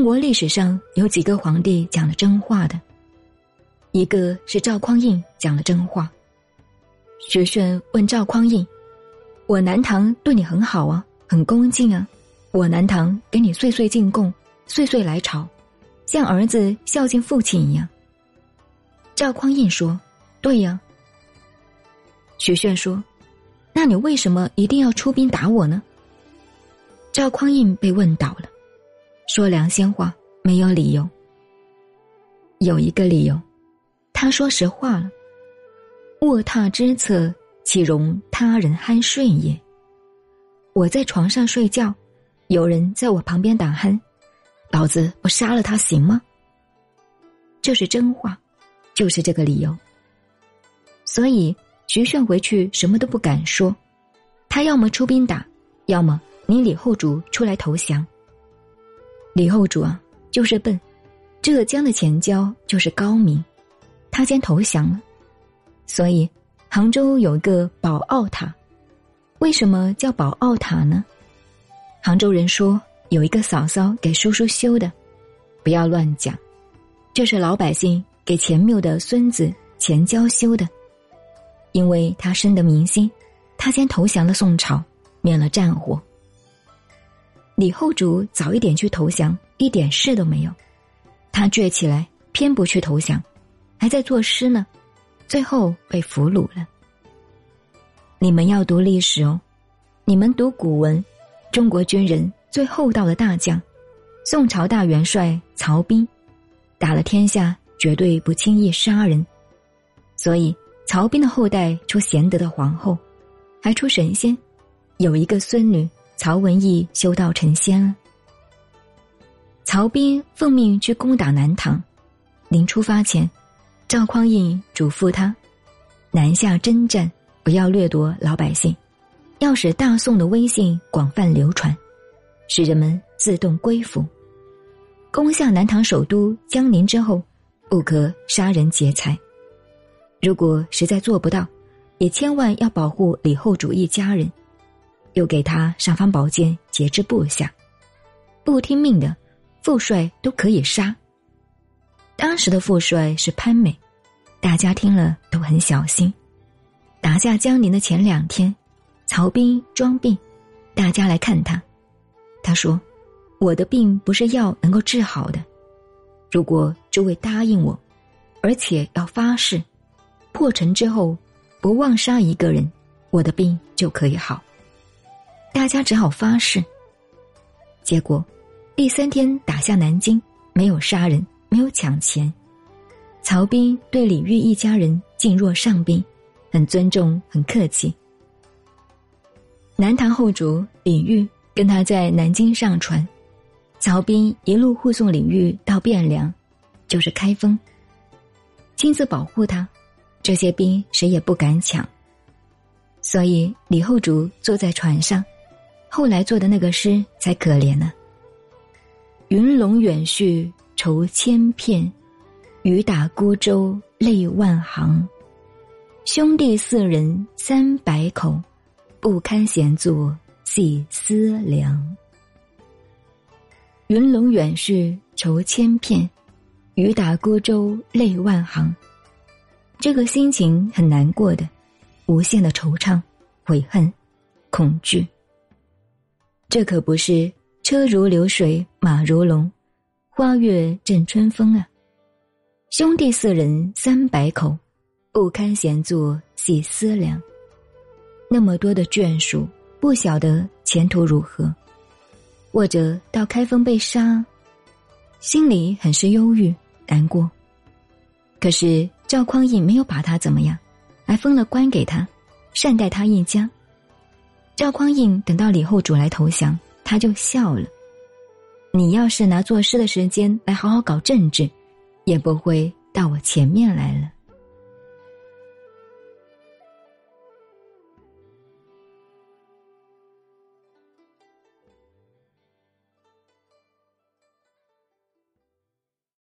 中国历史上有几个皇帝讲了真话的，一个是赵匡胤讲了真话。徐铉问赵匡胤：“我南唐对你很好啊，很恭敬啊，我南唐给你岁岁进贡，岁岁来朝，像儿子孝敬父亲一样。”赵匡胤说：“对呀。”徐铉说：“那你为什么一定要出兵打我呢？”赵匡胤被问倒了，说良心话，没有理由。有一个理由，他说实话了。卧榻之侧，岂容他人酣睡也？我在床上睡觉，有人在我旁边打鼾，老子不杀了他行吗？这是真话，就是这个理由。所以徐铉回去什么都不敢说，他要么出兵打，要么你李后主出来投降。李后主啊，就是笨，浙江的钱交就是高明，他先投降了。所以，杭州有一个宝奥塔，为什么叫宝奥塔呢？杭州人说有一个嫂嫂给叔叔修的，不要乱讲，这是老百姓给钱缪的孙子钱交修的，因为他深得民心，他先投降了宋朝，免了战火。李后主早一点去投降，一点事都没有，他倔起来，偏不去投降，还在作诗呢。最后被俘虏了。你们要读历史哦，你们读古文，中国军人最厚道的大将，宋朝大元帅曹彬，打了天下绝对不轻易杀人，所以曹彬的后代出贤德的皇后，还出神仙，有一个孙女曹文义修道成仙了。曹彬奉命去攻打南唐，临出发前。赵匡胤嘱咐他：南下征战，不要掠夺老百姓，要使大宋的威信广泛流传，使人们自动归服。攻下南唐首都江宁之后，不可杀人劫财。如果实在做不到，也千万要保护李后主一家人，又给他尚方宝剑节制部下。不听命的，副帅都可以杀。当时的副帅是潘美，大家听了都很小心。打下江宁的前两天，曹彬装病，大家来看他。他说：“我的病不是药能够治好的。如果诸位答应我，而且要发誓，破城之后不妄杀一个人，我的病就可以好。”大家只好发誓。结果，第三天打下南京，没有杀人。没有抢钱，曹彬对李煜一家人敬若上宾，很尊重，很客气。南唐后主李煜跟他在南京上船，曹彬一路护送李煜到汴梁，就是开封，亲自保护他，这些兵谁也不敢抢。所以李后主坐在船上，后来做的那个诗才可怜呢。云龙远去。愁千片，雨打孤舟泪万行。兄弟四人三百口，不堪闲坐细思量。云龙远去愁千片，雨打孤舟泪万行。这个心情很难过的，无限的惆怅、悔恨、恐惧。这可不是车如流水马如龙。花月正春风啊！兄弟四人三百口，不堪闲坐细思量。那么多的眷属，不晓得前途如何，或者到开封被杀，心里很是忧郁难过。可是赵匡胤没有把他怎么样，还封了官给他，善待他一家。赵匡胤等到李后主来投降，他就笑了。你要是拿作诗的时间来好好搞政治，也不会到我前面来了。